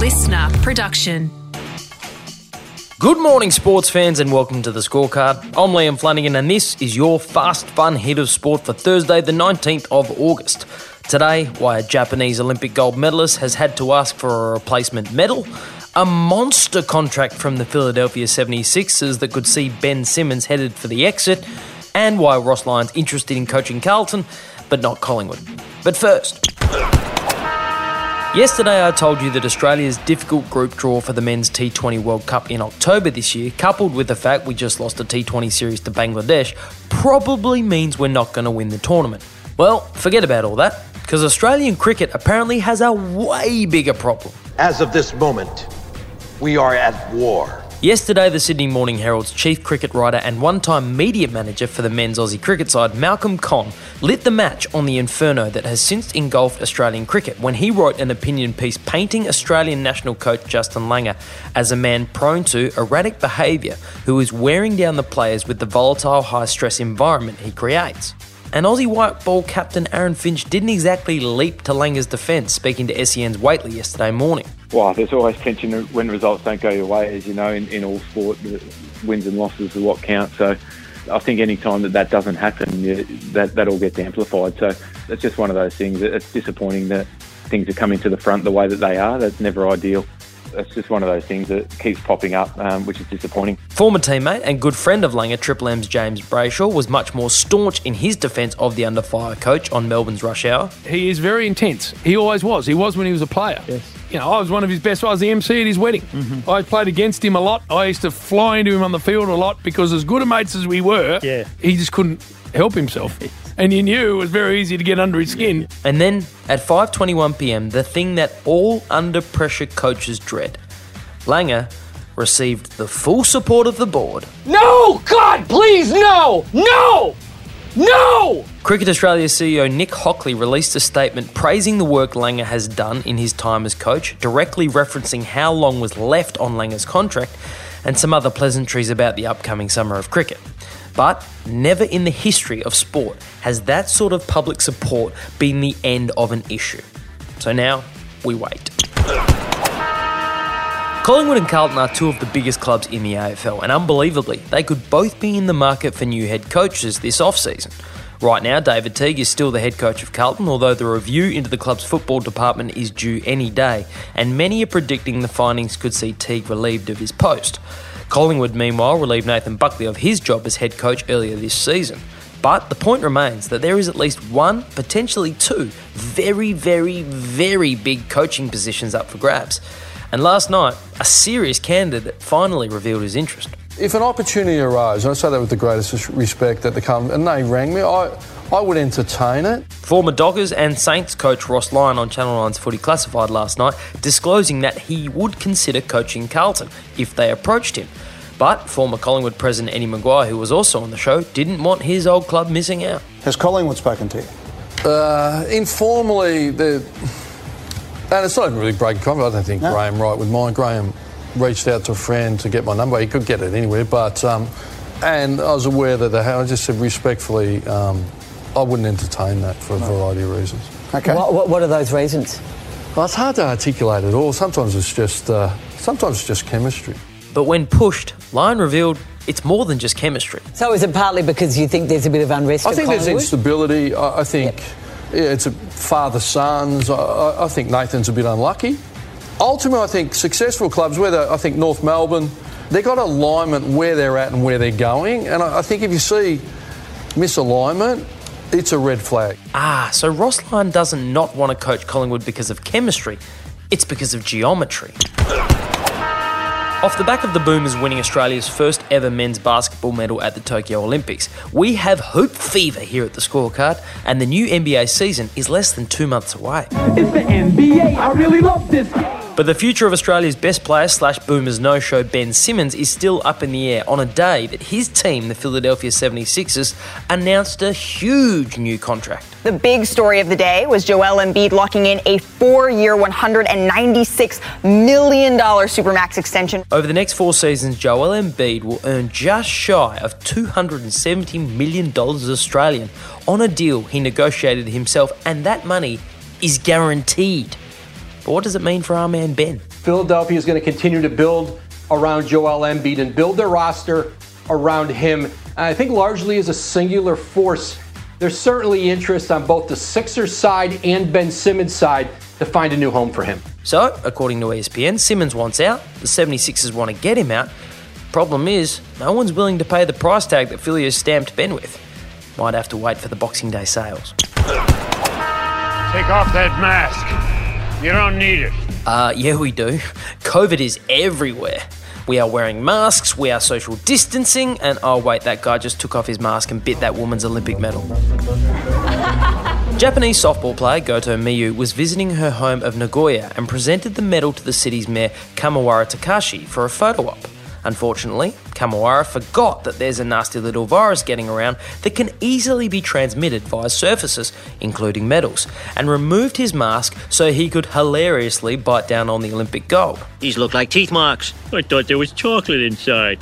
listener production. Good morning, sports fans, and welcome to the scorecard. I'm Liam Flanagan, and this is your fast, fun hit of sport for Thursday, the 19th of August. Today, why a Japanese Olympic gold medalist has had to ask for a replacement medal, a monster contract from the Philadelphia 76ers that could see Ben Simmons headed for the exit, and why Ross Lyon's interested in coaching Carlton, but not Collingwood. But first, Yesterday, I told you that Australia's difficult group draw for the Men's T20 World Cup in October this year, coupled with the fact we just lost a T20 series to Bangladesh, probably means we're not going to win the tournament. Well, forget about all that, because Australian cricket apparently has a way bigger problem. As of this moment, we are at war. Yesterday, the Sydney Morning Herald's chief cricket writer and one time media manager for the men's Aussie cricket side, Malcolm Conn, lit the match on the inferno that has since engulfed Australian cricket when he wrote an opinion piece painting Australian national coach Justin Langer as a man prone to erratic behaviour who is wearing down the players with the volatile high stress environment he creates. And Aussie white ball captain Aaron Finch didn't exactly leap to Langer's defence, speaking to SEN's Whateley yesterday morning. Well, there's always tension when results don't go your way, as you know, in, in all sport, wins and losses are what count. So I think any time that that doesn't happen, you, that, that all gets amplified. So it's just one of those things. It's disappointing that things are coming to the front the way that they are. That's never ideal it's just one of those things that keeps popping up, um, which is disappointing. Former teammate and good friend of Langer, Triple M's James Brayshaw, was much more staunch in his defence of the under fire coach on Melbourne's rush hour. He is very intense. He always was. He was when he was a player. Yes. You know, I was one of his best. I was the MC at his wedding. Mm-hmm. I played against him a lot. I used to fly into him on the field a lot because, as good a mates as we were, yeah. he just couldn't help himself. and you knew it was very easy to get under his skin. And then at 5:21 p.m., the thing that all under pressure coaches dread Langer received the full support of the board. No! God, please, no! No! No! Cricket Australia CEO Nick Hockley released a statement praising the work Langer has done in his time as coach, directly referencing how long was left on Langer's contract and some other pleasantries about the upcoming summer of cricket. But never in the history of sport has that sort of public support been the end of an issue. So now we wait. Collingwood and Carlton are two of the biggest clubs in the AFL, and unbelievably, they could both be in the market for new head coaches this off-season. Right now, David Teague is still the head coach of Carlton, although the review into the club's football department is due any day, and many are predicting the findings could see Teague relieved of his post. Collingwood, meanwhile, relieved Nathan Buckley of his job as head coach earlier this season. But the point remains that there is at least one, potentially two, very, very, very big coaching positions up for grabs. And last night, a serious candidate finally revealed his interest. If an opportunity arose, and I say that with the greatest respect that the come, and they rang me, I, I would entertain it. Former Dockers and Saints coach Ross Lyon on Channel 9's Footy Classified last night, disclosing that he would consider coaching Carlton if they approached him. But former Collingwood president Eddie McGuire, who was also on the show, didn't want his old club missing out. Has Collingwood spoken to you? Uh, informally, the and it's not even really breaking confidence. I don't think no. Graham Wright with mine. Graham reached out to a friend to get my number. He could get it anywhere, but um, and I was aware that the, I just said respectfully, um, I wouldn't entertain that for a variety of reasons. Okay. What, what, are those reasons? Well, it's hard to articulate it all. Sometimes it's just uh, sometimes it's just chemistry. But when pushed, Lyon revealed it's more than just chemistry. So is it partly because you think there's a bit of unrest? I think there's instability. I, I think. Yep yeah, it's a father sons. I, I, think Nathan's a bit unlucky. Ultimately, I think successful clubs, whether I think North Melbourne, they've got alignment where they're at and where they're going. And I, I think if you see misalignment, it's a red flag. Ah, so Ross Lyon doesn't not want to coach Collingwood because of chemistry. It's because of geometry. Off the back of the Boomers winning Australia's first ever men's basketball medal at the Tokyo Olympics, we have hoop fever here at the scorecard, and the new NBA season is less than two months away. It's the NBA. I really love this game. But the future of Australia's best player slash Boomers no show Ben Simmons is still up in the air on a day that his team, the Philadelphia 76ers, announced a huge new contract. The big story of the day was Joel Embiid locking in a four year, $196 million Supermax extension. Over the next four seasons, Joel Embiid will earn just shy of $270 million Australian on a deal he negotiated himself, and that money is guaranteed. But what does it mean for our man Ben? Philadelphia is going to continue to build around Joel Embiid and build their roster around him. And I think largely as a singular force. There's certainly interest on both the Sixers side and Ben Simmons side to find a new home for him. So, according to ESPN, Simmons wants out, the 76ers want to get him out. Problem is, no one's willing to pay the price tag that Philly has stamped Ben with. Might have to wait for the Boxing Day sales. Take off that mask. You don't need it. Uh, yeah, we do. COVID is everywhere. We are wearing masks, we are social distancing, and oh, wait, that guy just took off his mask and bit that woman's Olympic medal. Japanese softball player Goto Miyu was visiting her home of Nagoya and presented the medal to the city's mayor Kamawara Takashi for a photo op. Unfortunately, Kamawara forgot that there's a nasty little virus getting around that can easily be transmitted via surfaces, including metals, and removed his mask so he could hilariously bite down on the Olympic gold. These look like teeth marks. I thought there was chocolate inside.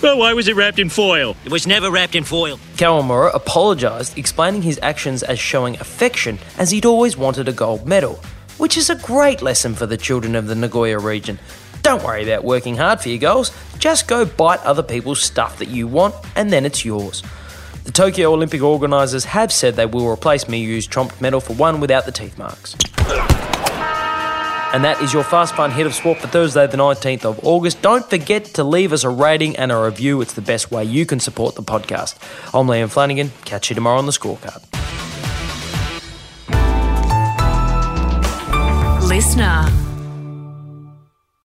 Well, why was it wrapped in foil? It was never wrapped in foil. Kawamura apologised, explaining his actions as showing affection as he'd always wanted a gold medal, which is a great lesson for the children of the Nagoya region. Don't worry about working hard for your goals, just go bite other people's stuff that you want and then it's yours. The Tokyo Olympic organisers have said they will replace Miyu's chomped medal for one without the teeth marks. And that is your Fast Fun hit of sport for Thursday, the 19th of August. Don't forget to leave us a rating and a review. It's the best way you can support the podcast. I'm Liam Flanagan. Catch you tomorrow on the scorecard. Listener.